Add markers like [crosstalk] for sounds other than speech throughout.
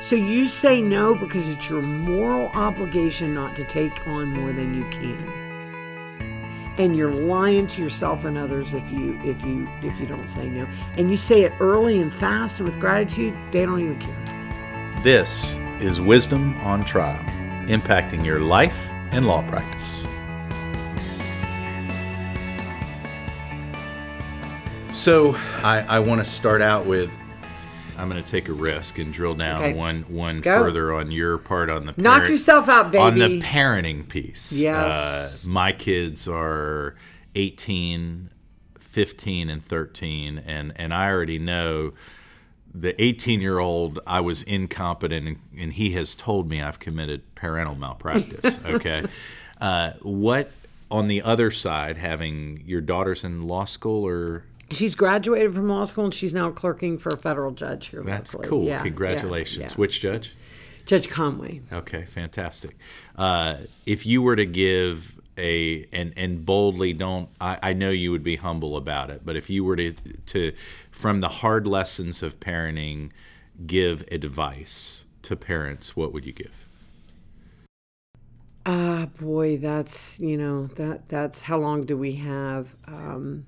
So you say no because it's your moral obligation not to take on more than you can. And you're lying to yourself and others if you if you if you don't say no. And you say it early and fast and with gratitude, they don't even care. This is Wisdom on Trial, impacting your life and law practice. So I, I want to start out with I'm going to take a risk and drill down Okay. one one Go. further on your part on the Knock yourself out, baby. on the parenting piece. Yes. Uh, my kids are 18, 15, and 13, and and I already know the 18 year old I was incompetent, and, and he has told me I've committed parental malpractice. [laughs] Okay, uh, what on the other side, having your daughters in law school or She's graduated from law school and she's now clerking for a federal judge here. that's locally. cool. Yeah, Congratulations. yeah, yeah. Which judge? Judge Conway. Okay, fantastic. Uh, if you were to give a and and boldly don't I, I know you would be humble about it, but if you were to to from the hard lessons of parenting give advice to parents, what would you give? Ah, boy, that's you know that that's how long do we have? Um,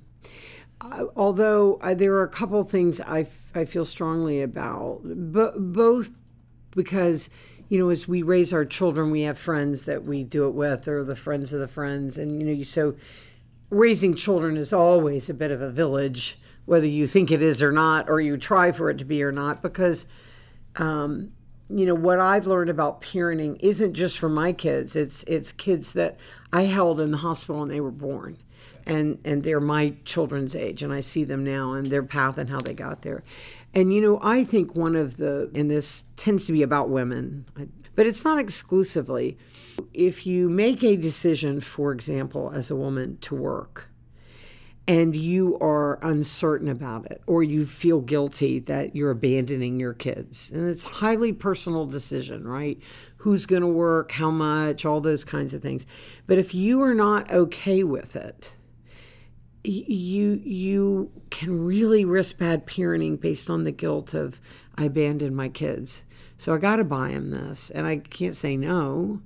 I- although uh, there are a couple things I, f- I feel strongly about, but both because you know as we raise our children, we have friends that we do it with, or the friends of the friends, and you know you so raising children is always a bit of a village, whether you think it is or not, or you try for it to be or not, because um, you know what I've learned about parenting isn't just for my kids. It's it's kids that I held in the hospital when they were born, and and they're my children's age, and I see them now and their path and how they got there. And you know, I think one of the and this tends to be about women, but it's not exclusively. If you make a decision, for example, as a woman to work, and you are uncertain about it or you feel guilty that you're abandoning your kids and it's highly personal decision right who's going to work how much all those kinds of things but if you are not okay with it you you can really risk bad parenting based on the guilt of I abandoned my kids. So I got to buy them this, and I can't say no,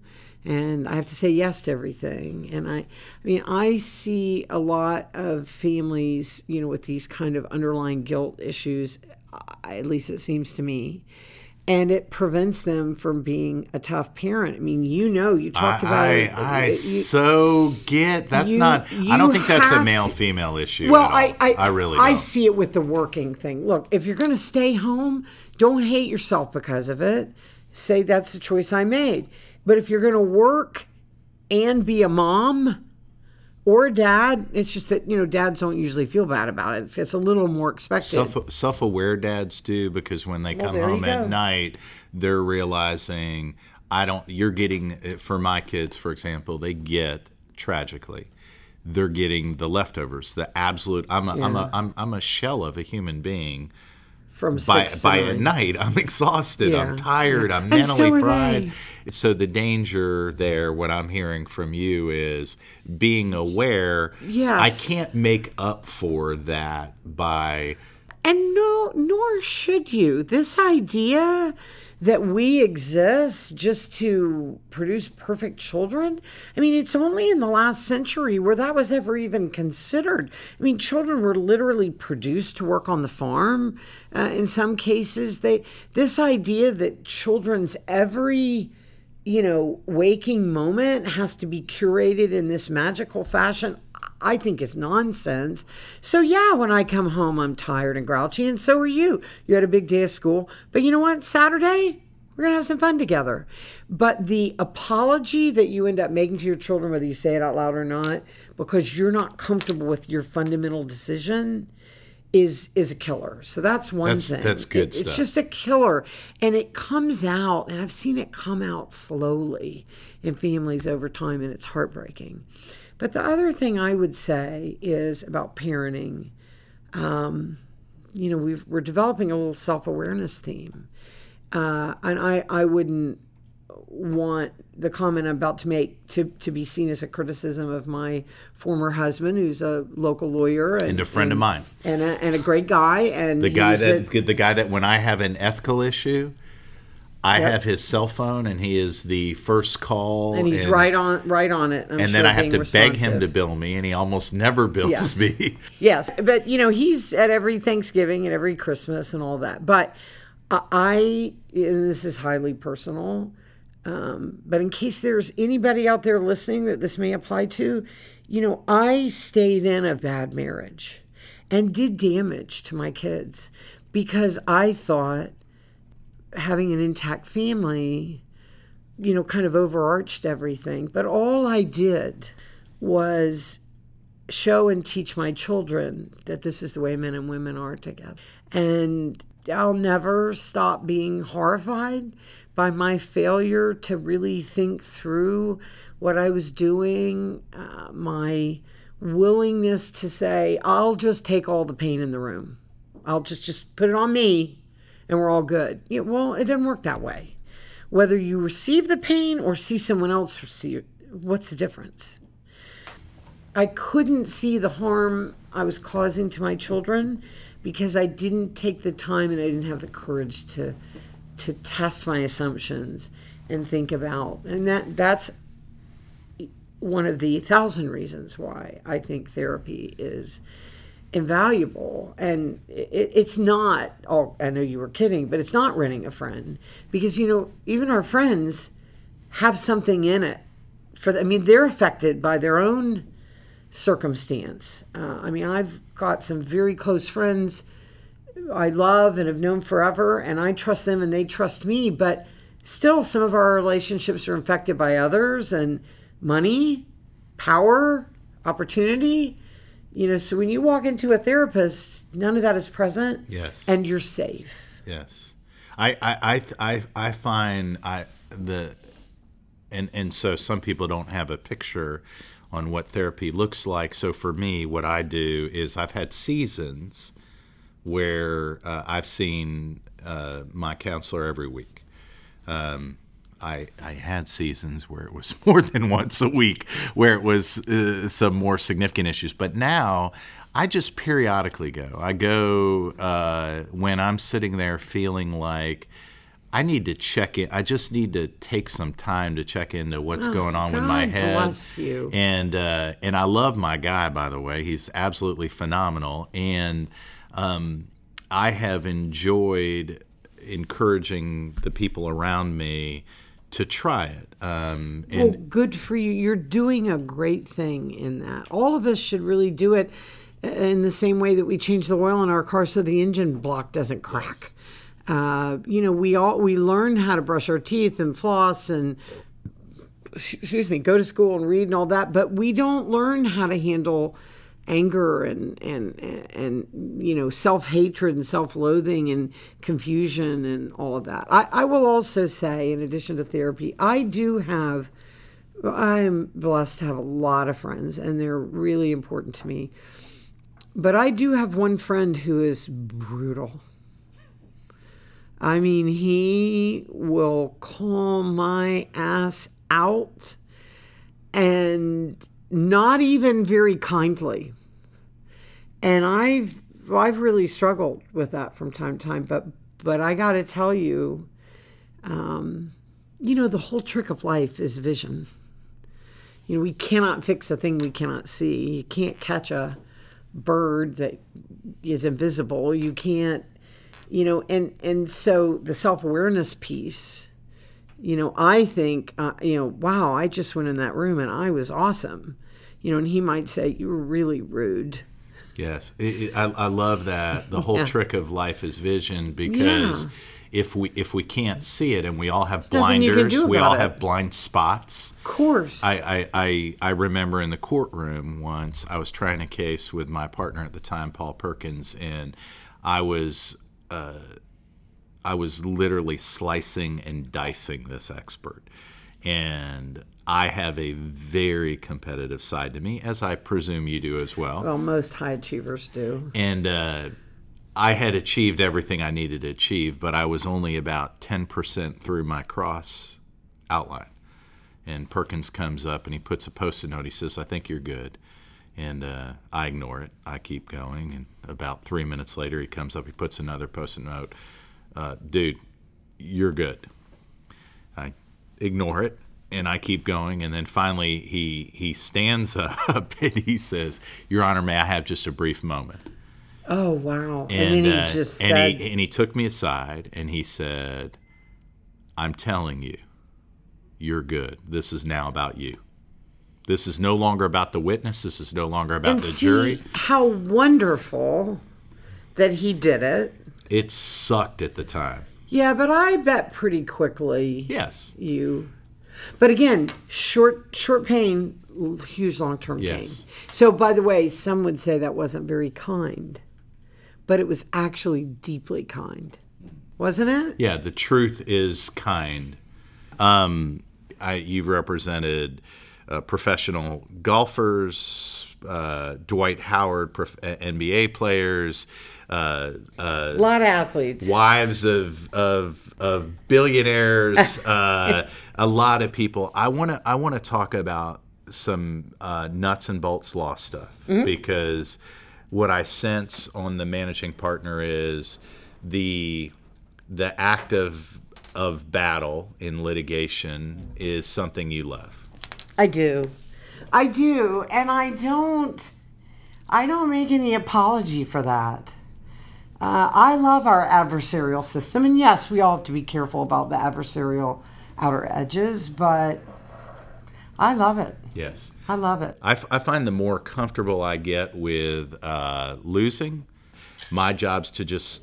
and I have to say yes to everything. And I, I mean, I see a lot of families, you know, with these kind of underlying guilt issues. At least it seems to me. And it prevents them from being a tough parent. I mean, you know, you talked about I, it. I you- so get that's you- not I don't think that's a male to- female issue. well, all. I, I, really I don't. see it with the working thing. Look, if you're going to stay home, don't hate yourself because of it. Say that's the choice I made. But if you're going to work and be a mom or dad, it's just that you know dads don't usually feel bad about it. It's, it's a little more expected. Self aware dads do because when they come home at night, they're realizing I don't. You're getting eh, for my kids, for example, they get tragically. They're getting the leftovers, the absolute. I'm a, am Yeah. a, I'm, I'm a shell of a human being. From By by at night, I'm [laughs] exhausted. Yeah. I'm tired. I'm And so mentally fried. they. So the danger there, what I'm hearing from you is being aware. Yes. I can't make up for that by And no, nor should you. This idea that we exist just to produce perfect children, I mean, it's only in the last century where that was ever even considered. I mean, children were literally produced to work on the farm. Uh, in some cases, they this idea that children's every you know, waking moment has to be curated in this magical fashion, I think is nonsense. So, yeah, when I come home, I'm tired and grouchy, and so are you. You had a big day of school, but you know what? Saturday, we're going to have some fun together. But the apology that you end up making to your children, whether you say it out loud or not, because you're not comfortable with your fundamental decision. Is is a killer. So that's one That's- thing. that's good It- It's just a killer, and it comes out, and I've seen it come out slowly in families over time, and it's heartbreaking. But the other thing I would say is about parenting. Um, you know, we've, we're developing a little self awareness theme, uh, and I I wouldn't want the comment I'm about to make to, to be seen as a criticism of my former husband, who's a local lawyer and, and a friend of mine. and a, and a great guy, and The guy he's a- that the guy that when I have an ethical issue, I have his cell phone, and he is the first call, and he's right on right on it. I'm and sure then I have to beg him to bill me, and he almost never bills Yes. me. Yes, but you know he's at every Thanksgiving and every Christmas and all that. But I- this is highly personal. Um, but in case there's anybody out there listening that this may apply to, you know, I stayed in a bad marriage and did damage to my kids because I thought having an intact family, you know, kind of overarched everything. But all I did was show and teach my children that this is the way men and women are together. And I'll never stop being horrified by my failure to really think through what I was doing, uh, my willingness to say, I'll just take all the pain in the room. I'll just just put it on me and we're all good. Yeah, well, it doesn't work that way. Whether you receive the pain or see someone else receive, what's the difference? I couldn't see the harm I was causing to my children because I didn't take the time and I didn't have the courage to to test my assumptions and think about and that that's one of the thousand reasons why I think therapy is invaluable. And it, it's not oh i know you were kidding but it's not renting a friend because you know even our friends have something in it for i mean they're affected by their own circumstance. Uh, i mean i've got some very close friends i love and have known forever and i trust them and they trust me but still some of our relationships are infected by others and money power opportunity you know, so when you walk into a therapist, none of that is present. Yes. And you're safe. Yes, I I I I, I find I the and and so some people don't have a picture on what therapy looks like. So for me, what I do is I've had seasons where uh, I've seen uh, my counselor every week. Um, I, I had seasons where it was [laughs] more than once a week, where it was uh, some more significant issues. But now I just periodically go. I go uh, when I'm sitting there feeling like I need to check in. I just need to take some time to check into what's going on with my God head. bless you. And uh, and I love my guy, by the way. He's absolutely phenomenal. And um, I have enjoyed encouraging the people around me to try it. Um, and Well, good for you. You're doing a great thing in that. All of us should really do it in the same way that we change the oil in our car so the engine block doesn't crack. Uh, you know, we all we learn how to brush our teeth and floss and excuse me, go to school and read and all that, but we don't learn how to handle anger and and and you know self-hatred and self-loathing and confusion and all of that. I, I will also say, in addition to therapy, I do have I am blessed to have a lot of friends and they're really important to me. But I do have one friend who is brutal. I mean, he will call my ass out and not even very kindly. And I've I've really struggled with that from time to time, but but I got to tell you um, you know the whole trick of life is vision. You know, we cannot fix a thing we cannot see. You can't catch a bird that is invisible. You can't you know and and so the self-awareness piece you know i think uh, you know wow i just went in that room and i was awesome you know and he might say you were really rude Yes, it, it, I, I love that. The whole Yeah. trick of life is vision because Yeah. if we if we can't see it and we all have blinders, we all it. have blind spots. of course I, I, I, I remember in the courtroom once I was trying a case with my partner at the time, Paul Perkins, and I was uh, I was literally slicing and dicing this expert. And I have a very competitive side to me, as I presume you do as well. well most high achievers do And uh, I had achieved everything I needed to achieve, but I was only about 10% through my cross outline. And Perkins comes up and he puts a post it note. He says, I think you're good. And uh, I ignore it. I keep going. And about three minutes later, he comes up, he puts another post it note. Uh, Dude, you're good. I ignore it and I keep going. And then finally, he he stands [laughs] up and he says, "Your Honor, may I have just a brief moment?" Oh wow! And, then he uh, just and said, he and he took me aside and he said, "I'm telling you, you're good. This is now about you. This is no longer about the witness. This is no longer about and the see jury. how wonderful that he did it. It sucked at the time. Yeah, but I bet pretty quickly Yes. you. But again, short short pain, huge long term pain. Yes. So, by the way, some would say that wasn't very kind, but it was actually deeply kind, wasn't it? Yeah, the truth is kind. Um, I, you've represented uh, professional golfers, uh, Dwight Howard, prof- uh, NBA players, uh, uh, A lot of athletes. wives of of, of billionaires, [laughs] uh, a lot of people. I want to I want to talk about some uh, nuts and bolts law stuff because what I sense on the managing partner is the the act of of battle in litigation is something you love. I do. I do, and I don't. I don't make any apology for that. Uh, I love our adversarial system, and yes, we all have to be careful about the adversarial outer edges, but I love it. Yes. I love it. I, f- I find the more comfortable I get with uh, losing, my job's to just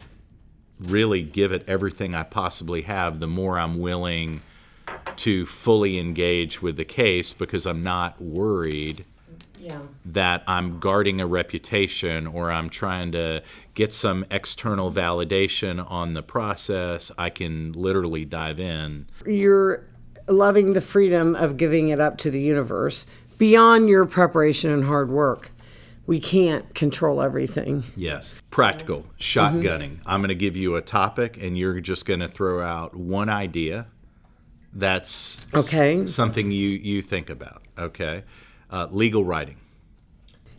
really give it everything I possibly have, the more I'm willing to fully engage with the case because I'm not worried Yeah. that I'm guarding a reputation or I'm trying to get some external validation on the process. I can literally dive in. You're loving the freedom of giving it up to the universe beyond your preparation and hard work. We can't control everything. Yes. Practical, mm-hmm. shotgunning. I'm going to give you a topic and you're just going to throw out one idea that's s- Okay. something you, you think about. Okay. Uh, legal writing.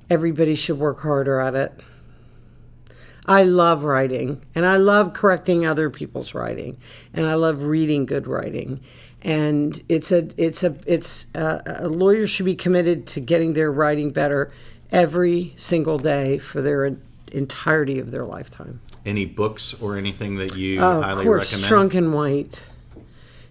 Everybody should work harder at it. I love writing and I love correcting other people's writing and I love reading good writing. And it's a it's a it's uh, a, a lawyer should be committed to getting their writing better every single day for their entirety of their lifetime. Any books or anything that you Oh, highly of course, recommend? Strunk and White.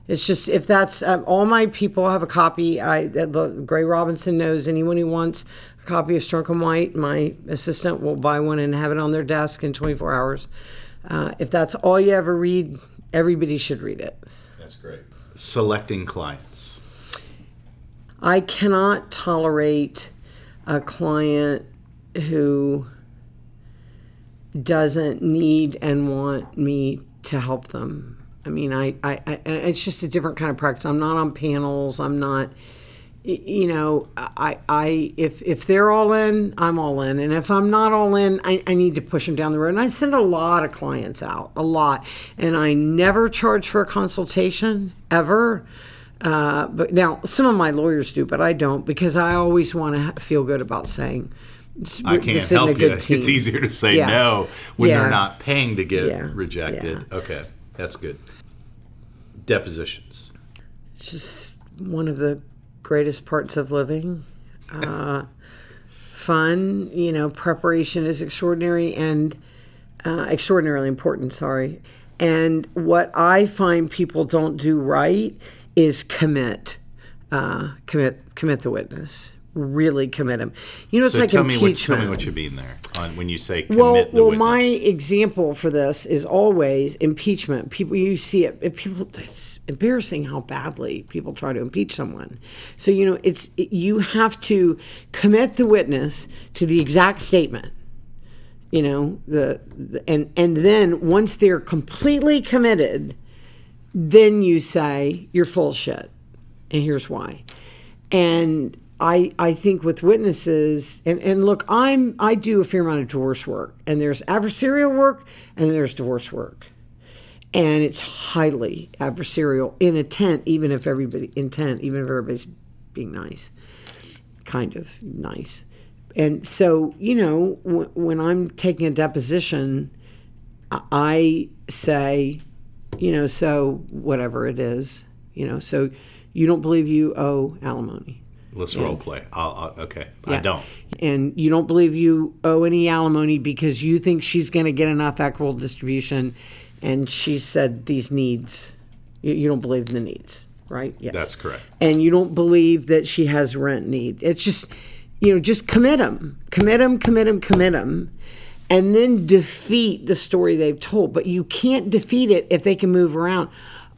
It's just if that's um, all my people have a copy. I the, the Gray Robinson knows anyone who wants a copy of Strunk and White. My assistant will buy one and have it on their desk in 24 hours. Uh, if that's all you ever read, everybody should read it. That's great. Selecting clients. I cannot tolerate a client who doesn't need and want me to help them. I mean, I, I, I it's just a different kind of practice. I'm not on panels. I'm not, you know, I, I, if if they're all in, I'm all in, and if I'm not all in, I, I need to push them down the road. And I send a lot of clients out, a lot, and I never charge for a consultation ever. Uh, but now some of my lawyers do, but I don't because I always want to feel good about saying. I can't help you. [laughs] It's easier to say Yeah. no when Yeah. they're not paying to get Yeah. rejected. Okay, that's good. Depositions. It's just one of the greatest parts of living. Uh, fun, you know, preparation is extraordinary and uh, extraordinarily important. Sorry. And what I find people don't do right is commit, uh, commit, commit the witness. Really commit him. You know, it's So like tell me what impeachment. tell me what you mean there on when you say commit well, well, witness. my example for this is always impeachment. People, you see it. it people, it's embarrassing how badly people try to impeach someone. So you know, it's it, you have to commit the witness to the exact statement. You know the, the and and then once they're completely committed, then you say you're full shit, and here's why. And I I think with witnesses and, and look, I'm I do a fair amount of divorce work, and there's adversarial work and there's divorce work. And it's highly adversarial in intent, even if everybody intent, even if everybody's being nice, kind of nice. And so, you know, w- when I'm taking a deposition, I- I say, you know, so whatever it is, you know, so You don't believe you owe alimony. Let's role play. I'll, I'll, okay, I don't. And you don't believe you owe any alimony because you think she's going to get enough equitable distribution. And she said these needs, you, you don't believe in the needs, right? Yes. That's correct. and you don't believe that she has rent need. It's just, you know, just commit them, commit them, commit them, commit them, and then defeat the story they've told. But you can't defeat it if they can move around.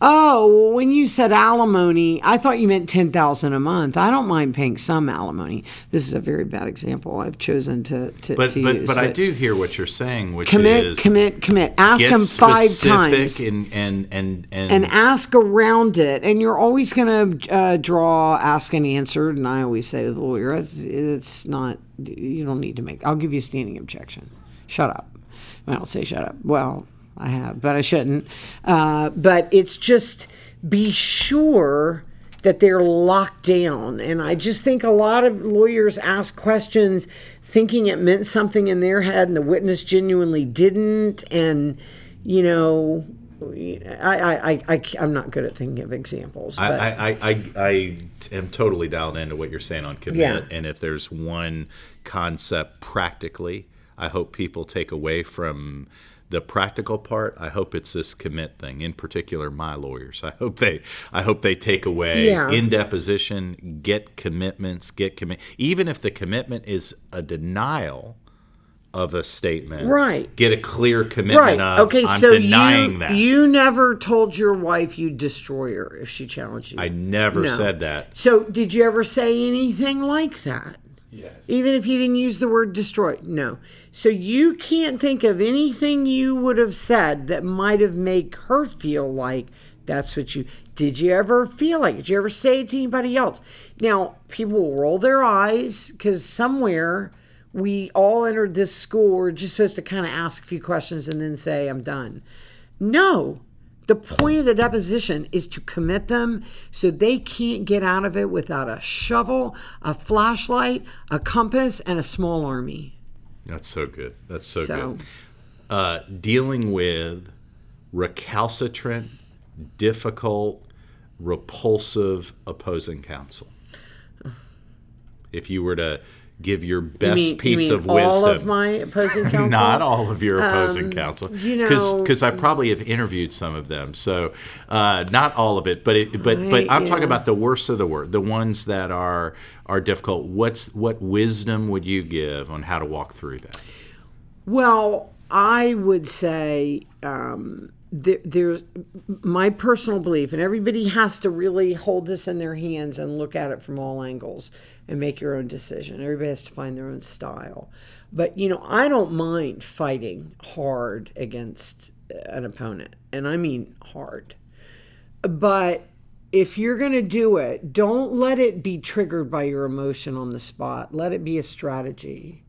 Oh, well, when you said alimony, I thought you meant ten thousand a month. I don't mind paying some alimony. This is a very bad example. I've chosen to to, But to but use. but I do hear what you're saying, which commit, is commit, commit. Commit. Ask them five times and and and and, and ask around it. And you're always going to uh, draw ask and answer. And I always say to the lawyer, it's, it's not, you don't need to make, I'll give you a standing objection. Shut up. I don't say shut up. Well, I have, but I shouldn't. Uh, but it's just be sure that they're locked down. And I just think a lot of lawyers ask questions thinking it meant something in their head and the witness genuinely didn't. And, you know, I, I, I, I, I'm not good at thinking of examples. But I, I, I, I am totally dialed into what you're saying on commit. Yeah. And if there's one concept practically, I hope people take away from the practical part. I hope it's this commit thing. In particular, my lawyers. I hope they, I hope they take away Yeah. in deposition, get commitments, get commit. Even if the commitment is a denial of a statement, Right. Get a clear commitment right. of Okay. I'm so denying you, that. you never told your wife you'd destroy her if she challenged you. I never No. said that. So, did you ever say anything like that? Yes. Even if you didn't use the word destroy? No. So, you can't think of anything you would have said that might have made her feel like that's what you did. You ever feel like? Did you ever say it to anybody else? Now, people will roll their eyes because somewhere we all entered this school. We're just supposed to kind of ask a few questions and then say, I'm done. No. The point of the deposition is to commit them so they can't get out of it without a shovel, a flashlight, a compass, and a small army. That's so good. That's so, So- good. Uh, dealing with recalcitrant, difficult, repulsive opposing counsel. If you were to give your best You mean, you piece mean of wisdom, all of my opposing [laughs] counsel? not all of your opposing counsel, you know- because I probably have interviewed some of them, so uh, not all of it, but it, but but I'm talking about the worst of the worst, the ones that are are difficult. What's what wisdom would you give on how to walk through that? Well, I would say um, there, there's my personal belief, and everybody has to really hold this in their hands and look at it from all angles and make your own decision. Everybody has to find their own style. But, you know, I don't mind fighting hard against an opponent, and I mean hard. But if you're going to do it, don't let it be triggered by your emotion on the spot. Let it be a strategy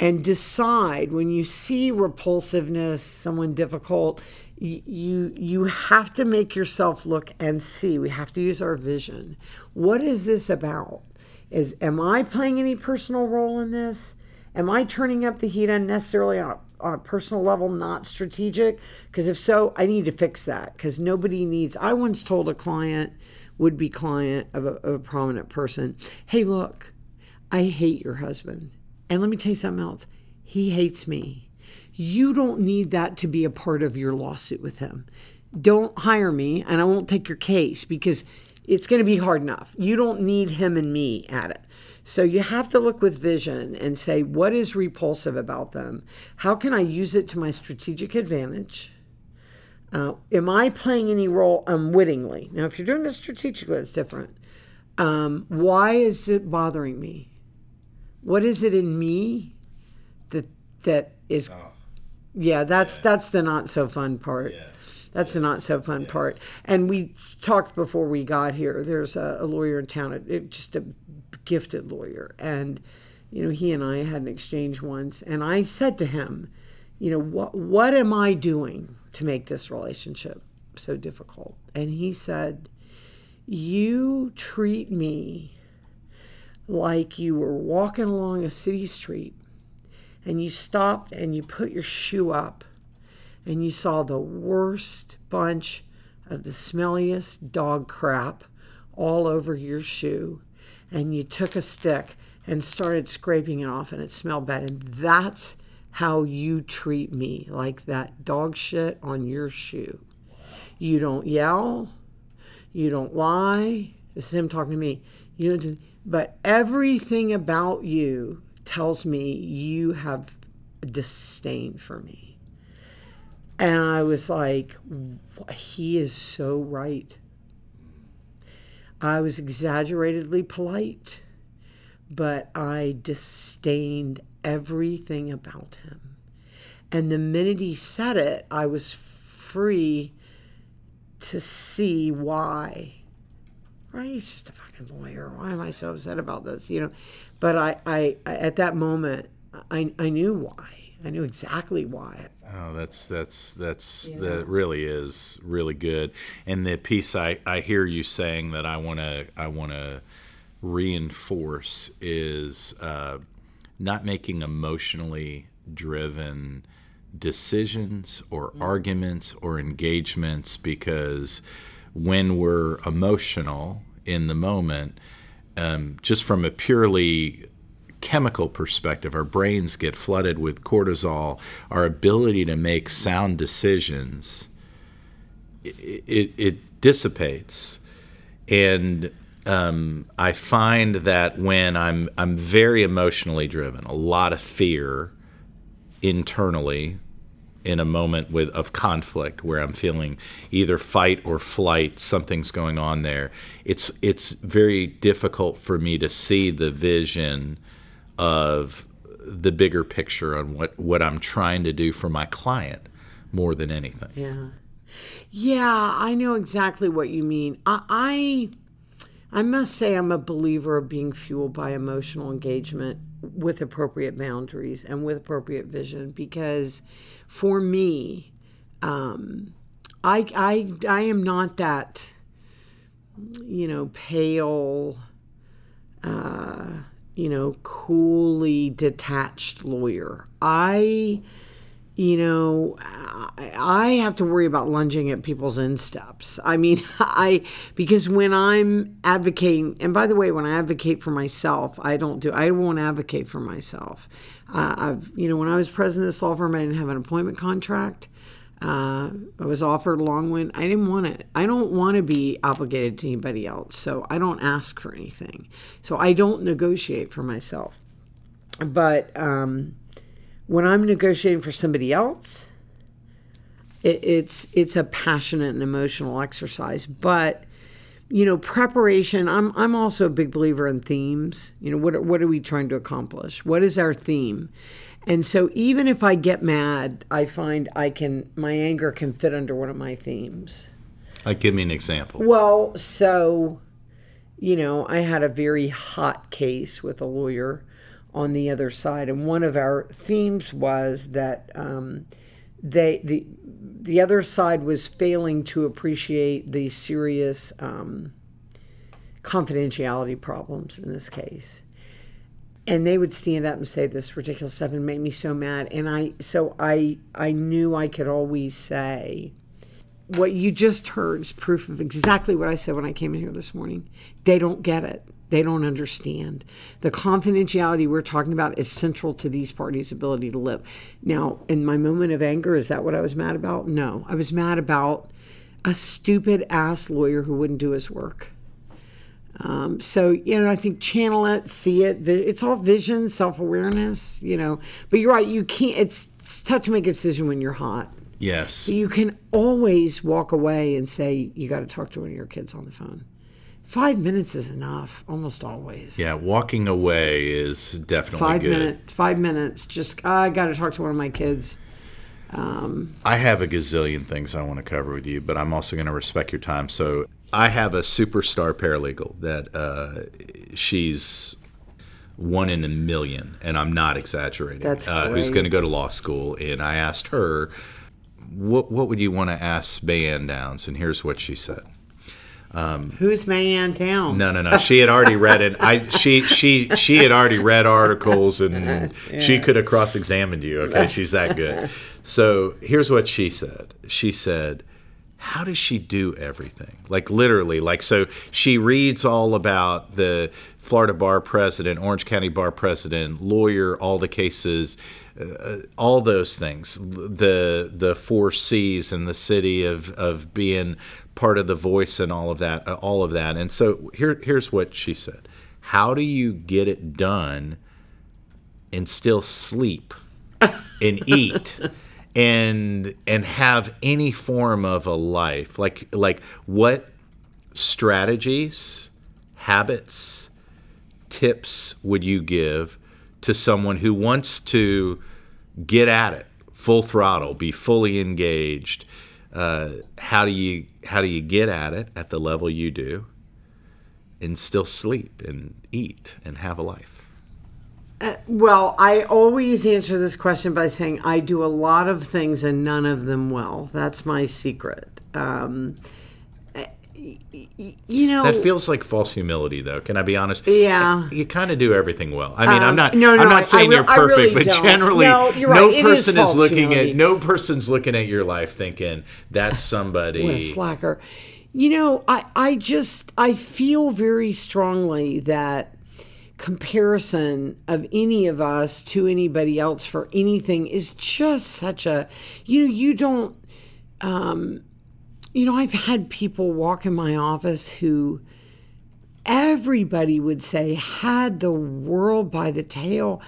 and decide when you see repulsiveness, someone difficult, you you have to make yourself look and see. We have to use our vision. What is this about? Is am I playing any personal role in this? Am I turning up the heat unnecessarily on a, on a personal level, not strategic? Because if so, I need to fix that. Because nobody needs. I once told a client, would be client of a, of a prominent person, hey, look, I hate your husband. And let me tell you something else. He hates me. You don't need that to be a part of your lawsuit with him. Don't hire me and I won't take your case because it's going to be hard enough. You don't need him and me at it. So you have to look with vision and say, what is repulsive about them? How can I use it to my strategic advantage? Uh, am I playing any role unwittingly? Now, if you're doing it strategically, it's different. Um, why is it bothering me? What is it in me that that is? Yeah, that's that's the not so fun part. That's the not so fun part. And we talked before we got here. There's a, a lawyer in town, a- just a gifted lawyer, and you know he and I had an exchange once, and I said to him, you know, what what am I doing to make this relationship so difficult? And he said, you treat me like you were walking along a city street and you stopped and you put your shoe up and you saw the worst bunch of the smelliest dog crap all over your shoe and you took a stick and started scraping it off and it smelled bad. And that's how you treat me like that dog shit on your shoe. You don't yell, you don't lie. This is him talking to me. You don't do, but everything about you tells me you have a disdain for me. And I was like, he is so right. I was exaggeratedly polite, but I disdained everything about him. And the minute he said it, I was free to see why. Right? He's just a fucking lawyer. Why am I so upset about this? You know, but I, I, I at that moment, I, I knew why. I knew exactly why. Oh, that's that's that's yeah. that really is really good. And the piece I I hear you saying that I want to I want to reinforce is uh, not making emotionally driven decisions or mm-hmm. arguments or engagements because when we're emotional in the moment, um, just from a purely chemical perspective, our brains get flooded with cortisol. Our ability to make sound decisions it, it, it dissipates, and um, I find that when I'm I'm very emotionally driven, a lot of fear internally in a moment with of conflict where I'm feeling either fight or flight, something's going on there. It's it's very difficult for me to see the vision of the bigger picture on what, what I'm trying to do for my client more than anything. Yeah. Yeah, I know exactly what you mean. I, I I must say I'm a believer of being fueled by emotional engagement with appropriate boundaries and with appropriate vision because for me, um, I, I, I am not that, you know, pale, uh, you know, coolly detached lawyer. I, you know, I have to worry about lunging at people's insteps. I mean, [laughs] I because when I'm advocating, and by the way, when I advocate for myself, I don't do. I won't advocate for myself. Uh, I've, you know, when I was president of this law firm, I didn't have an appointment contract. Uh, I was offered a long one. I didn't want it. I don't want to be obligated to anybody else, so I don't ask for anything. So I don't negotiate for myself. But um, when I'm negotiating for somebody else, it, it's it's a passionate and emotional exercise. But you know, preparation. I'm I'm also a big believer in themes. You know, what what are we trying to accomplish? What is our theme? And so even if I get mad, I find I can my anger can fit under one of my themes. Like give me an example. Well, so you know, I had a very hot case with a lawyer on the other side, and one of our themes was that um, they the the other side was failing to appreciate the serious um, confidentiality problems in this case. And they would stand up and say this ridiculous stuff and make me so mad. And i so i i knew i could always say what you just heard is proof of exactly what i said when i came in here this morning. They don't get it they don't understand the confidentiality we're talking about is central to these parties ability to live now in my moment of anger is that what i was mad about no i was mad about a stupid ass lawyer who wouldn't do his work um, so you know, I think channel it, see it. It's all vision, self awareness. You know, but you're right. You can't. It's, it's tough to make a decision when you're hot. Yes. But you can always walk away and say you got to talk to one of your kids on the phone. Five minutes is enough, almost always. Yeah, walking away is definitely five good. minutes. Five minutes. Just I got to talk to one of my kids. Um, I have a gazillion things I want to cover with you, but I'm also going to respect your time. So I have a superstar paralegal that uh, she's one in a million, and I'm not exaggerating. That's uh, who's going to go to law school, and I asked her, "What what would you want to ask Mayanne Downs?" And here's what she said. Um, Who's Mayanne Downs? No, no, no. She had already read it. I she she she had already read articles, and [laughs] yeah. she could have cross-examined you. Okay, she's that good. So here's what she said. She said how does she do everything? Like literally, like so she reads all about the Florida bar president, Orange County bar president, lawyer, all the cases, uh, all those things. The the four C's and the city of of being part of the voice and all of that, uh, all of that. And so here here's what she said: How do you get it done and still sleep and [laughs] eat? and and have any form of a life like like what strategies habits tips would you give to someone who wants to get at it full throttle be fully engaged uh, how do you how do you get at it at the level you do and still sleep and eat and have a life well, I always answer this question by saying I do a lot of things and none of them well. That's my secret. Um, you know that feels like false humility though can i be honest yeah you kind of do everything well i mean um, i'm not no, no, i'm not saying I, you're perfect really but don't. generally no, no right. person is, is, looking humility. at no person's looking at your life thinking that's somebody what a slacker you know i i just i feel very strongly that comparison of any of us to anybody else for anything is just such a you know you don't um you know i've had people walk in my office who everybody would say had the world by the tail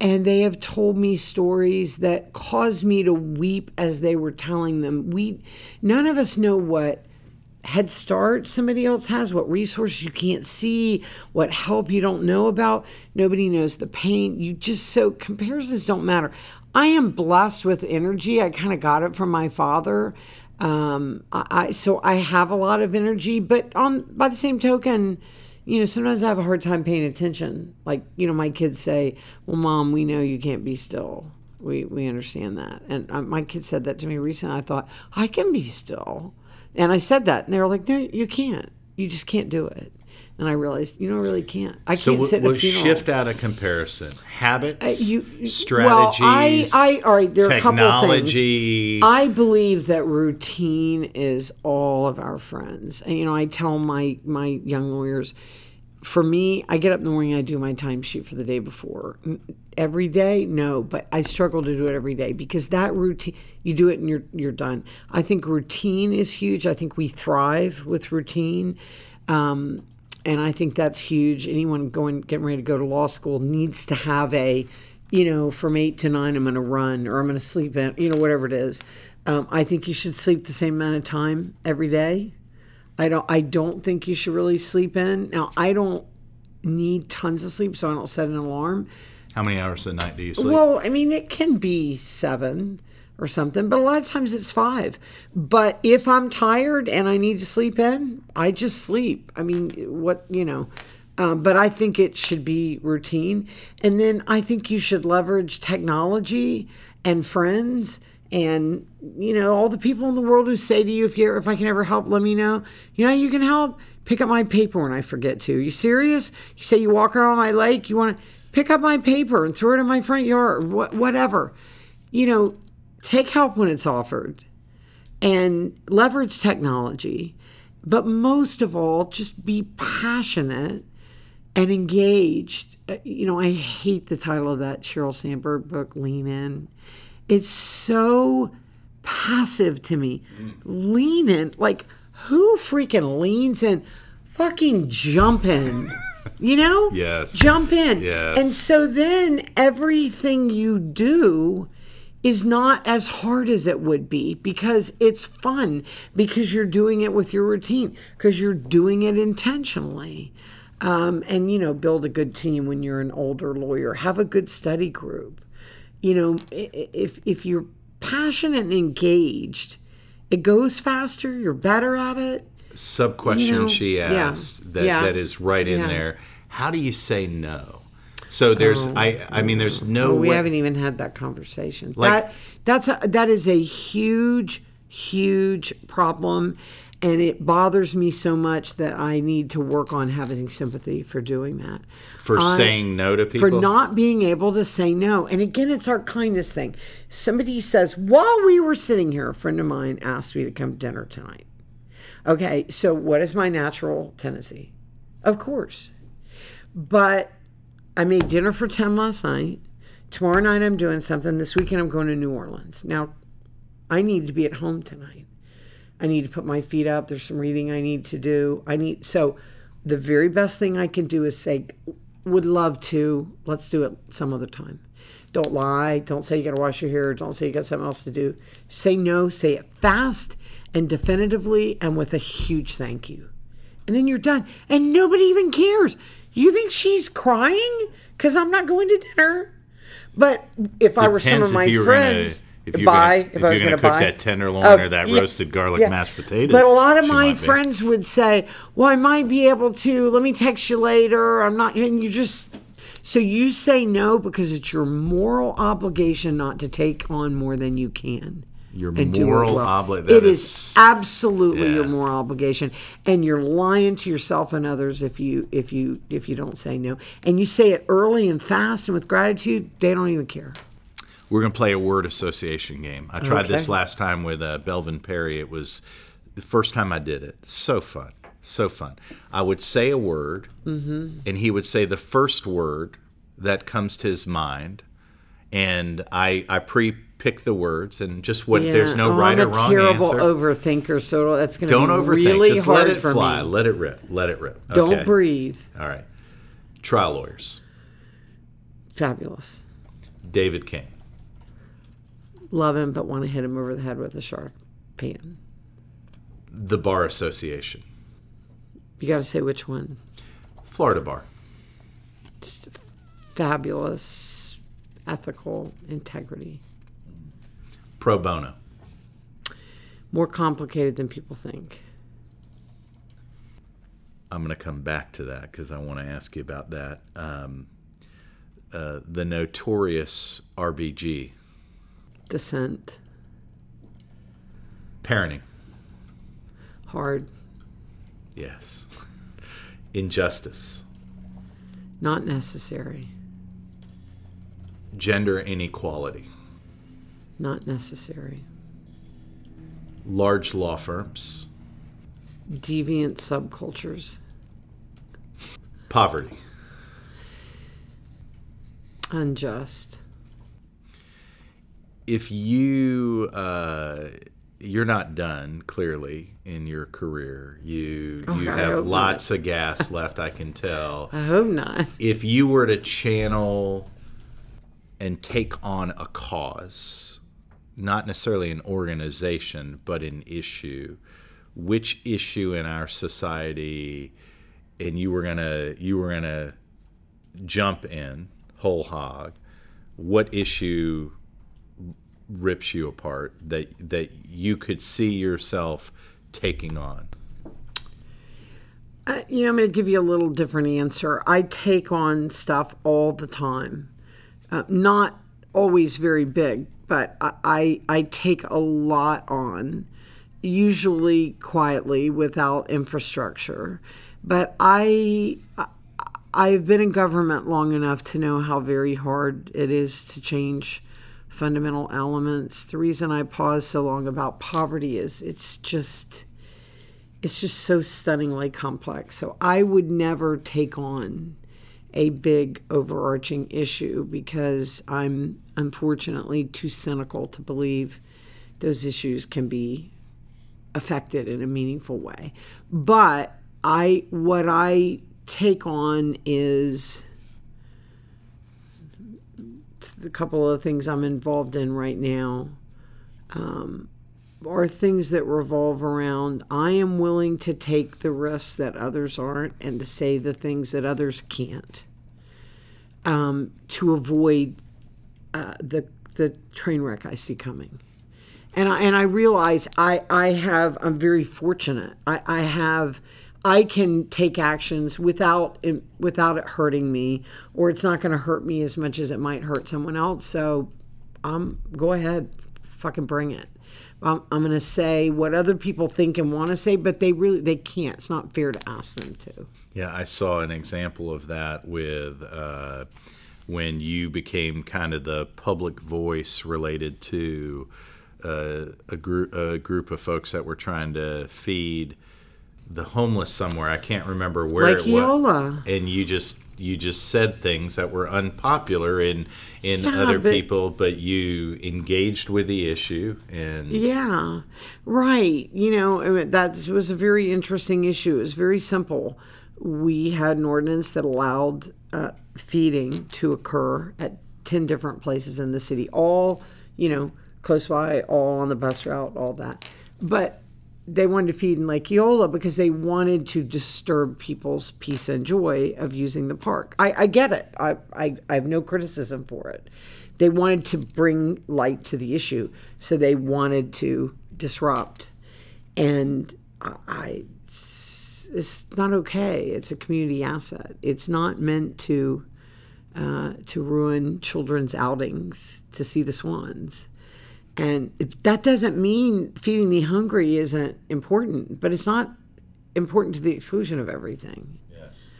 and they have told me stories that caused me to weep as they were telling them we none of us know what head start somebody else has, what resources you can't see, what help you don't know about. Nobody knows the pain. You just so comparisons don't matter. I am blessed with energy. I kind of got it from my father. Um, I, so I have a lot of energy, but on by the same token, you know, sometimes I have a hard time paying attention. Like, you know, my kids say, "Well, mom, we know you can't be still. We we understand that." And uh, my kid said that to me recently. I thought, "I can be still." And I said that, and they were like, "No, you can't. You just can't do it." And I realized, you know, really can't. I so can't we'll, sit in we'll shift out of comparison habits Uh, you- strategies Well, I, I, all right. There are a couple of things. technology I believe that routine is all of our friends. And you know, I tell my my young lawyers, for me, I get up in the morning, I do my timesheet for the day before. Every day, no, but I struggle to do it every day because that routine, you do it and you're you're done. I think routine is huge. I think we thrive with routine. Um, and I think that's huge. Anyone going getting ready to go to law school needs to have a, you know, from eight to nine, I'm going to run or I'm going to sleep in, you know, whatever it is. Um, I think you should sleep the same amount of time every day. I don't. I don't think you should really sleep in. Now, I don't need tons of sleep, so I don't set an alarm. how many hours a night do you sleep Well, I mean, it can be seven or something, but a lot of times it's five. But if I'm tired and I need to sleep in, I just sleep. I mean, what, you know. Um, but I think it should be routine. And then I think you should leverage technology and friends and you know all the people in the world who say to you if you if I can ever help let me know you know you can help pick up my paper when I forget to you serious you say you walk around my lake you want to pick up my paper and throw it in my front yard what, whatever you know take help when it's offered and leverage technology but most of all just be passionate and engaged. Uh, you know i hate the title of that Sheryl Sandberg book lean in. It's so passive to me. Lean in like who freaking leans in? Fucking jump in you know? [laughs] Yes. jump in. Yes. and so then everything you do is not as hard as it would be because it's fun because you're doing it with your routine because you're doing it intentionally. Um, and you know build a good team when you're an older lawyer. Have a good study group. You know if if you're passionate and engaged it goes faster you're better at it. Sub question You know, she yeah, asked that, yeah, that is right in yeah. there. How do you say no so there's oh. i i mean there's no Well, Oh, we way haven't even had that conversation. Like- that that's a, that is a huge, huge problem, and it bothers me so much that I need to work on having sympathy for doing that. For I- saying no to people. For not being able to say no. And again, it's our kindness thing. Somebody says, while we were sitting here, a friend of mine asked me to come to dinner tonight. Okay, so what is my natural tendency? Of course. But I made dinner for 10 last night. Tomorrow night I'm doing something. This weekend I'm going to New Orleans. Now, I need to be at home tonight. I need to put my feet up. There's some reading I need to do. I need so the very best thing I can do is say would love to. Let's do it some other time. Don't lie. Don't say you got to wash your hair. Don't say you got something else to do. Say no. Say it fast and definitively and with a huge thank you. And then you're done. And nobody even cares. You think she's crying because I'm not going to dinner? But if I were some of my if friends, gonna, if buy, gonna, if, I was going to buy that tenderloin Oh, or that yeah, roasted garlic yeah. mashed potatoes. But a lot of my might be. friends would say, "Well, I might be able to. Let me text you later. I'm not." And you just so you say no because it's your moral obligation not to take on more than you can. Your and moral well. obli- It is is- absolutely your moral obligation, and you're lying to yourself and others if you if you if you don't say no. And you say it early and fast and with gratitude. They don't even care. We're gonna play a word association game. I tried this last time with uh, Belvin Perry. It was the first time I did it. So fun, so fun. I would say a word, Mm-hmm. and he would say the first word that comes to his mind, and I I pre pick the words and just what there's no oh, right I'm or a wrong terrible answer. overthinker, so that's going to Don't be overthink. really just hard let it for fly. me. Let it rip. Let it rip. Don't breathe. All right. Trial lawyers. Fabulous. David King. Love him, but want to hit him over the head with a sharp pan. The Bar Association. You got to say which one. Florida Bar. Fabulous, ethical integrity. Pro bono. More complicated than people think. I'm going to come back to that because I want to ask you about that. Um, uh, the notorious RBG. Descent. Parenting. Hard. Yes. [laughs] Injustice. Not necessary. Gender inequality. Not necessary. Large law firms. Deviant subcultures. Poverty. Unjust. if you uh, you're not done clearly in your career you Oh, you I have hope not. lots of gas [laughs] left i can tell I hope not. if you were to channel and take on a cause not necessarily an organization but an issue. Which issue in our society and you were gonna you were gonna jump in whole hog what issue rips you apart that that you could see yourself taking on? Uh, you know, I'm going to give you a little different answer. I take on stuff all the time, uh, not always very big, but I, I take a lot on, usually quietly without infrastructure. But I- I've been in government long enough to know how very hard it is to change fundamental elements. The reason I pause so long about poverty is it's just it's just so stunningly complex. So I would never take on a big overarching issue because I'm unfortunately too cynical to believe those issues can be affected in a meaningful way. But I what I take on is the couple of things I'm involved in right now are things that revolve around I am willing to take the risks that others aren't and to say the things that others can't um, to avoid uh, the the train wreck I see coming. And I, and I realize I, I have I'm very fortunate. I, I have I can take actions without it, without it hurting me, or it's not going to hurt me as much as it might hurt someone else. So, um, go ahead, fucking bring it. I'm, I'm going to say what other people think and want to say, but they really they can't. It's not fair to ask them to. Yeah, I saw an example of that with uh, when you became kind of the public voice related to uh, a group a group of folks that were trying to feed the homeless somewhere. I can't remember where Like it was. And you just you just said things that were unpopular in in Yeah, other but- people, but you engaged with the issue and Yeah, right. You know, that was a very interesting issue. It was very simple. We had an ordinance that allowed uh, feeding to occur at 10 different places in the city, all, you know, close by, all on the bus route, all that. But they wanted to feed in Lake Eola because they wanted to disturb people's peace and joy of using the park. I, I get it. I, I, I have no criticism for it. They wanted to bring light to the issue, so they wanted to disrupt. And I, I it's, not okay. It's a community asset. It's not meant to uh, to ruin children's outings to see the swans. And that doesn't mean feeding the hungry isn't important, but it's not important to the exclusion of everything. yes.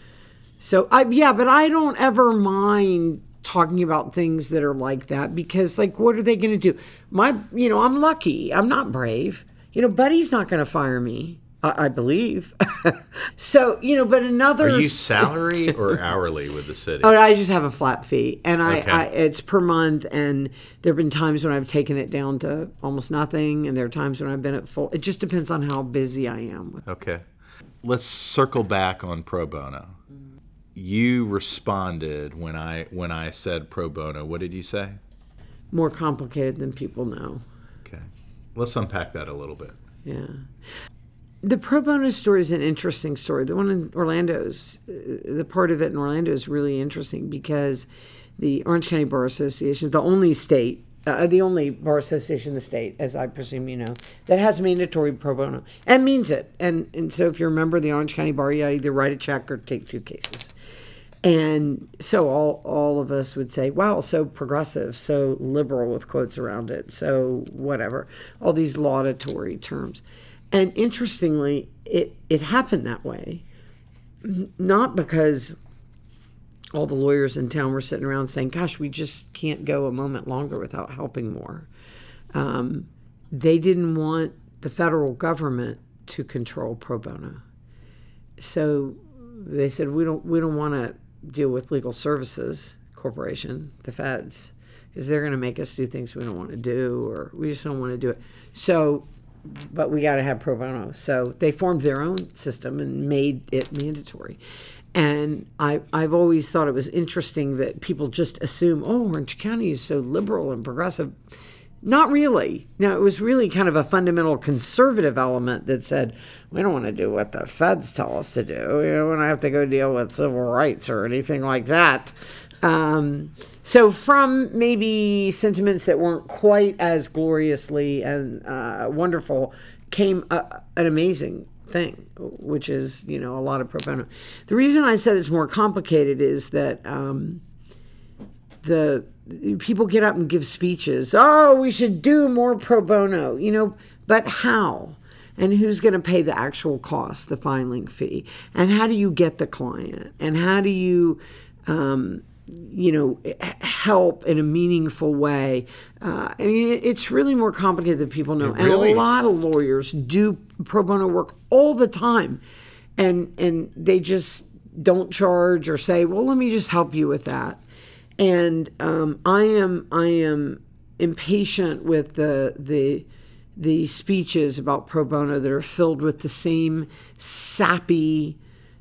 So I yeah, but I don't ever mind talking about things that are like that because like what are they going to do? My you know, I'm lucky. I'm not brave. You know, Buddy's not going to fire me. I, I believe. [laughs] so, you know, but another Are you salary [laughs] or hourly with the city? Oh, I just have a flat fee, and I, Okay. I it's per month. And there have been times when I've taken it down to almost nothing, and there are times when I've been at full. It just depends on how busy I am. With Okay. Let's circle back on pro bono. You responded when I when I said pro bono. What did you say? more complicated than people know. Okay. Let's unpack that a little bit. Yeah. The pro bono story is an interesting story. The one in Orlando's, uh, the part of it in Orlando is really interesting because the Orange County Bar Association is the only state, uh, the only bar association in the state, as I presume you know, that has mandatory pro bono and means it. And and so if you're a member of the Orange County Bar, you either write a check or take two cases. And so all all of us would say, "Wow, so progressive, so liberal," with quotes around it. So whatever, all these laudatory terms. And interestingly, it it happened that way, not because all the lawyers in town were sitting around saying, "Gosh, we just can't go a moment longer without helping more." Um, they didn't want the federal government to control pro bono. So they said we don't we don't want to deal with legal services corporation the feds because they're going to make us do things we don't want to do or we just don't want to do it. So but we got to have pro bono so they formed their own system and made it mandatory and I, I've always thought it was interesting that people just assume, oh, Orange County is so liberal and progressive. Not really. Now, it was really kind of a fundamental conservative element that said, we don't want to do what the feds tell us to do. You know, we don't have to go deal with civil rights or anything like that. Um, so, from maybe sentiments that weren't quite as gloriously and uh, wonderful, came a, an amazing thing, which is, you know, a lot of pro bono. The reason I said it's more complicated is that. Um, the people get up and give speeches. Oh, we should do more pro bono, you know, but how? And who's going to pay the actual cost, the filing fee? And how do you get the client? And how do you, um, you know, help in a meaningful way? Uh, I mean, it's really more complicated than people know. And really- a lot of lawyers do pro bono work all the time, and and they just don't charge or say, well, let me just help you with that and um, I am I am impatient with the the the speeches about pro bono that are filled with the same sappy,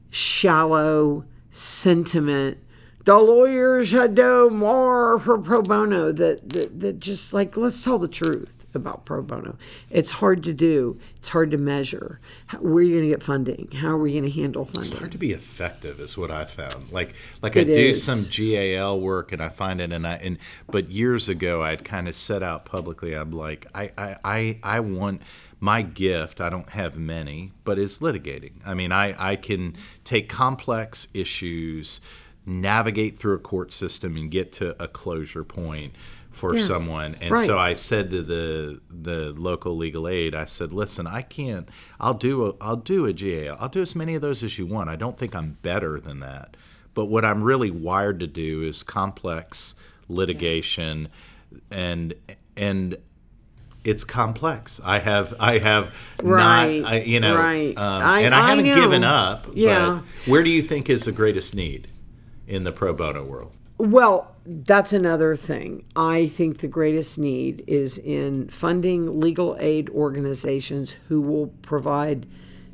shallow sentiment. The lawyers should do more for pro bono. That, that that just like let's tell the truth about pro bono. It's hard to do. It's hard to measure. How, where are you going to get funding? How are we going to handle funding? It's hard to be effective is what I found. Like like I do is. some GAL work and I find it and I and but years ago I'd kind of set out publicly I'm like I I I, I want my gift I don't have many but is litigating. I mean I I can take complex issues navigate through a court system and get to a closure point for Yeah. someone. And Right. so I said to the the local legal aid, I said, "Listen, I can't. I'll do a I'll do a GAL. I'll do as many of those as you want. I don't think I'm better than that. But what I'm really wired to do is complex litigation and and it's complex. I have I have Right, not I, you know right. um, I- and I, I haven't know. given up. Yeah. But where do you think is the greatest need in the pro bono world? Well, that's another thing. I think the greatest need is in funding legal aid organizations who will provide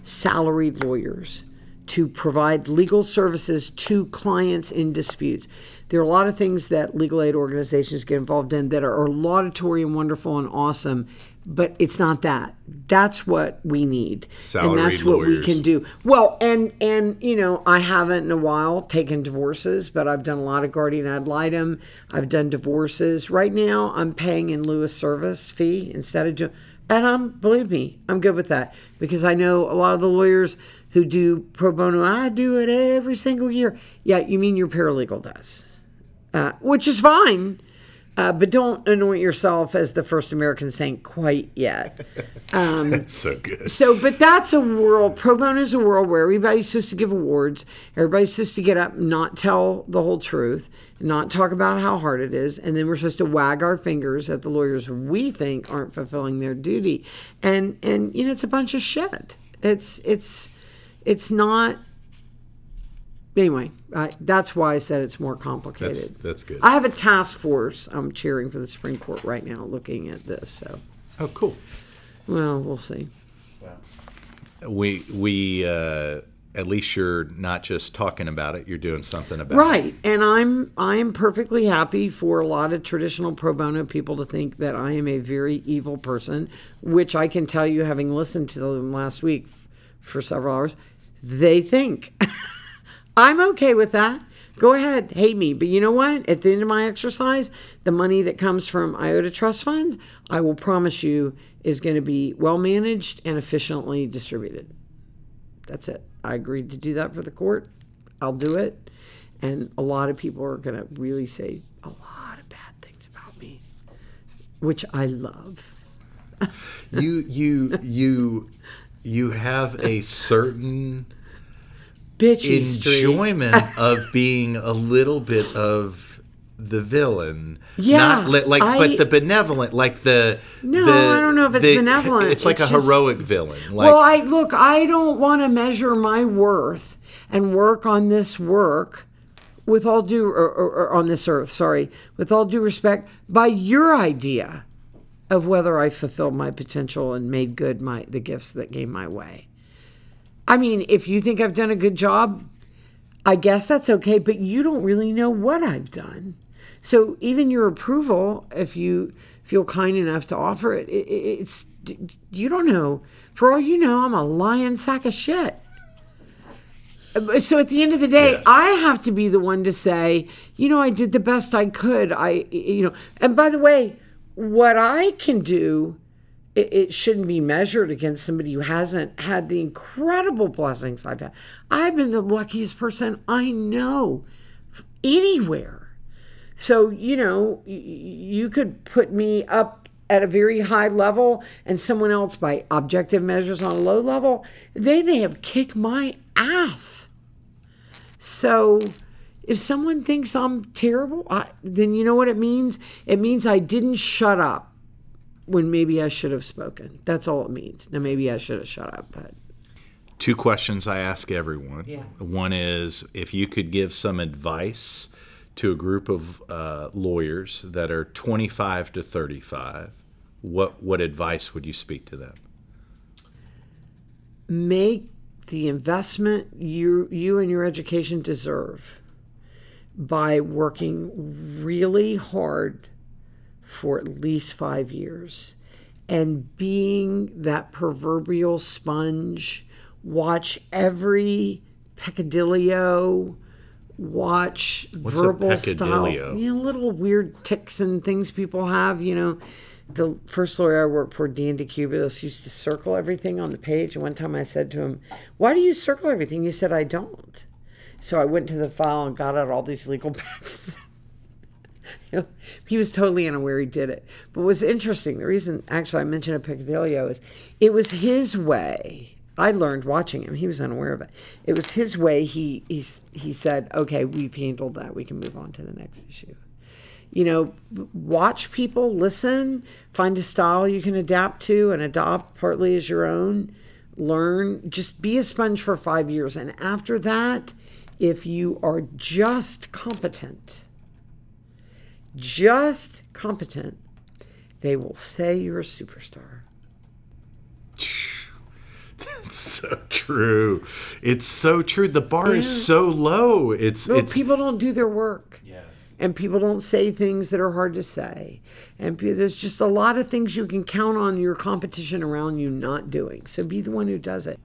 salaried lawyers to provide legal services to clients in disputes. There are a lot of things that legal aid organizations get involved in that are laudatory and wonderful and awesome, but it's not that. That's what we need. and that's Salaried what we can do. Well, and and you know, I haven't in a while taken divorces, but I've done a lot of guardian ad litem. I've done divorces. Right now, I'm paying in lieu of service fee instead of, ju- and I'm believe me, I'm good with that because I know a lot of the lawyers who do pro bono. I do it every single year. Yeah, you mean your paralegal does, uh, which is fine. Uh, but don't anoint yourself as the first American saint quite yet. [laughs] That's so good. So, but that's a world. Pro bono is a world where everybody's supposed to give awards. Everybody's supposed to get up, and not tell the whole truth, not talk about how hard it is, and then we're supposed to wag our fingers at the lawyers we think aren't fulfilling their duty. And and you know, it's a bunch of shit. It's it's it's not. Anyway, I, that's why I said it's more complicated. That's that's good. I have a task force I'm cheering for the Supreme Court right now, looking at this. So, oh, cool. well, we'll see. We we uh, at least you're not just talking about it. You're doing something about it. Right. And I'm I am perfectly happy for a lot of traditional pro bono people to think that I am a very evil person, which I can tell you having listened to them last week f- for several hours, they think. [laughs] I'm okay with that. Go ahead, hate me. But you know what? At the end of my exercise, the money that comes from IOTA Trust Funds, I will promise you, is going to be well managed and efficiently distributed. That's it. I agreed to do that for the court. I'll do it. And a lot of people are going to really say a lot of bad things about me, which I love. You you you you have a certain Bitchy enjoyment [laughs] of being a little bit of the villain. Yeah, Not li- like I- but the benevolent, like the No, the- I don't know if it's the- benevolent. It's like It's a just- heroic villain. Like well, I look, I don't want to measure my worth and work on this work with all due or, or, or on this earth, sorry, with all due respect, by your idea of whether I fulfilled my potential and made good my the gifts that came my way. I mean, if you think I've done a good job, I guess that's okay, but you don't really know what I've done. So even your approval, if you feel kind enough to offer it, it it- it's you don't know. For all you know, I'm a lying sack of shit. So at the end of the day, Yes. I have to be the one to say, you know, I did the best I could. I, you know, and by the way, what I can do, it, it shouldn't be measured against somebody who hasn't had the incredible blessings I've had. I've been the luckiest person I know anywhere. So, you know, you could put me up at a very high level and someone else by objective measures on a low level, they may have kicked my ass. So, if someone thinks I'm terrible, I, then you know what it means? It means I didn't shut up when maybe I should have spoken. That's all it means. Now, maybe I should have shut up, but two questions I ask everyone. Yeah. One is if you could give some advice to a group of uh, lawyers that are 25 to 35, what what advice would you speak to them? make the investment you you and your education deserve by working really hard for at least 5 years and being that proverbial sponge watch every peccadillo watch a verbal styles you know little weird ticks and things people have you know the first lawyer I worked for, Dan DeCubis, used to circle everything on the page. And one time I said to him, Why do you circle everything? He said, I don't. So I went to the file and got out all these legal [laughs] pads. Know, [laughs] he was totally unaware he did it. But what's interesting, the reason actually I mentioned a Picadillo is it was his way. I learned watching him. He was unaware of it. It was his way. He he he said, "Okay, we've handled that. We can move on to the next issue." You know, watch people, listen, find a style you can adapt to and adopt partly as your own. Learn, just be a sponge for five years, and after that, if you are just competent, just competent, they will say you're a superstar. [laughs] That's so true. It's so true. The bar yeah. is so low. It's, well, it's people don't do their work. Yes. And people don't say things that are hard to say. And there's just a lot of things you can count on your competition around you not doing. So be the one who does it.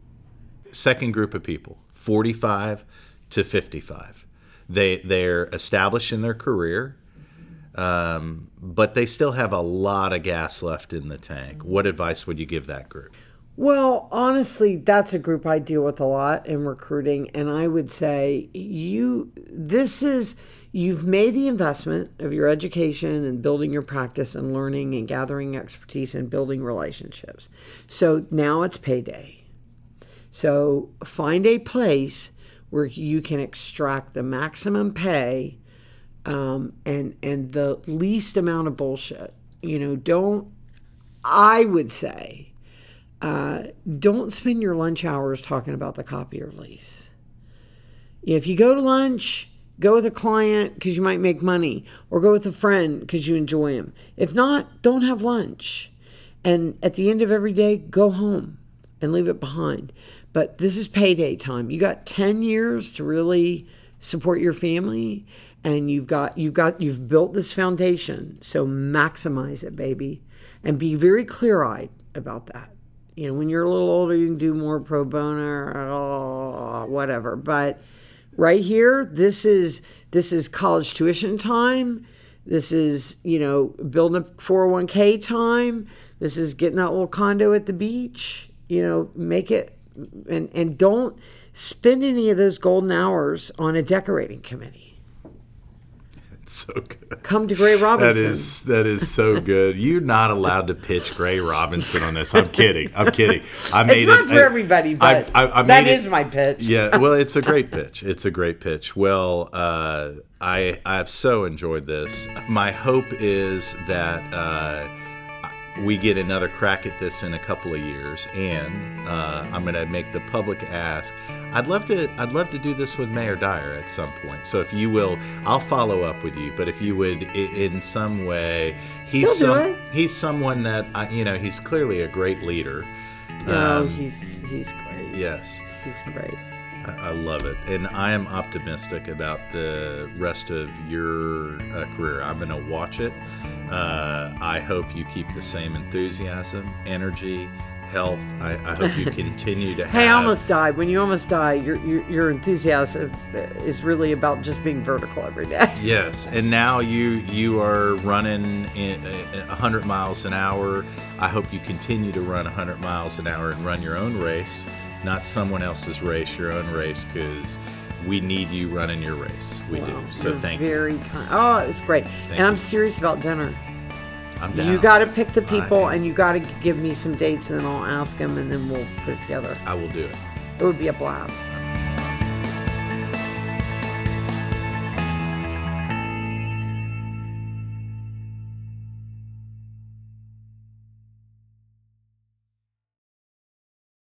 Second group of people, 45 to 55. They they're established in their career, um, but they still have a lot of gas left in the tank. What advice would you give that group? Well, honestly, that's a group I deal with a lot in recruiting, and I would say you this is you've made the investment of your education and building your practice and learning and gathering expertise and building relationships. So now it's payday. So find a place where you can extract the maximum pay um, and and the least amount of bullshit. You know, don't. I would say, uh, don't spend your lunch hours talking about the copier lease. If you go to lunch, go with a client because you might make money, or go with a friend because you enjoy him. If not, don't have lunch. And at the end of every day, go home and leave it behind. But this is payday time. You got 10 years to really support your family and you've got you've got you've built this foundation. So maximize it, baby. And be very clear-eyed about that. You know, when you're a little older, you can do more pro bono oh, whatever. But right here, this is this is college tuition time. This is, you know, building a 401k time. This is getting that little condo at the beach. You know, make it and and don't spend any of those golden hours on a decorating committee. [laughs] So good. Come to Gray Robinson. That is that is so [laughs] good. You're not allowed to pitch Gray Robinson on this. I'm [laughs] kidding. I'm kidding. I made it's not it, for I, everybody, but I, I, that is my pitch. yeah, well, it's a great pitch. It's a great pitch. Well, uh, I I've so enjoyed this. My hope is that. Uh, we get another crack at this in a couple of years, and uh, I'm going to make the public ask. I'd love to. I'd love to do this with Mayor Dyer at some point. So if you will, I'll follow up with you. But if you would, in some way, he's some, he's someone that I, you know, he's clearly a great leader. Oh, um, he's he's great. Yes, he's great. I love it. And I am optimistic about the rest of your uh, career. I'm going to watch it. Uh, I hope you keep the same enthusiasm, energy, health. I, I hope you [laughs] continue to hey, I almost died. When you almost die, your, your, your enthusiasm is really about just being vertical every day. [laughs] yes. And now you, you are running 100 miles an hour. I hope you continue to run 100 miles an hour and run your own race not someone else's race, your own race, because we need you running your race. We do. So thank very you. Very kind. Oh, it's great. Thank and you. I'm serious about dinner. I'm down. You got to pick the people, I, and you got to give me some dates, and then I'll ask them, and then we'll put it together. I will do it. It would be a blast.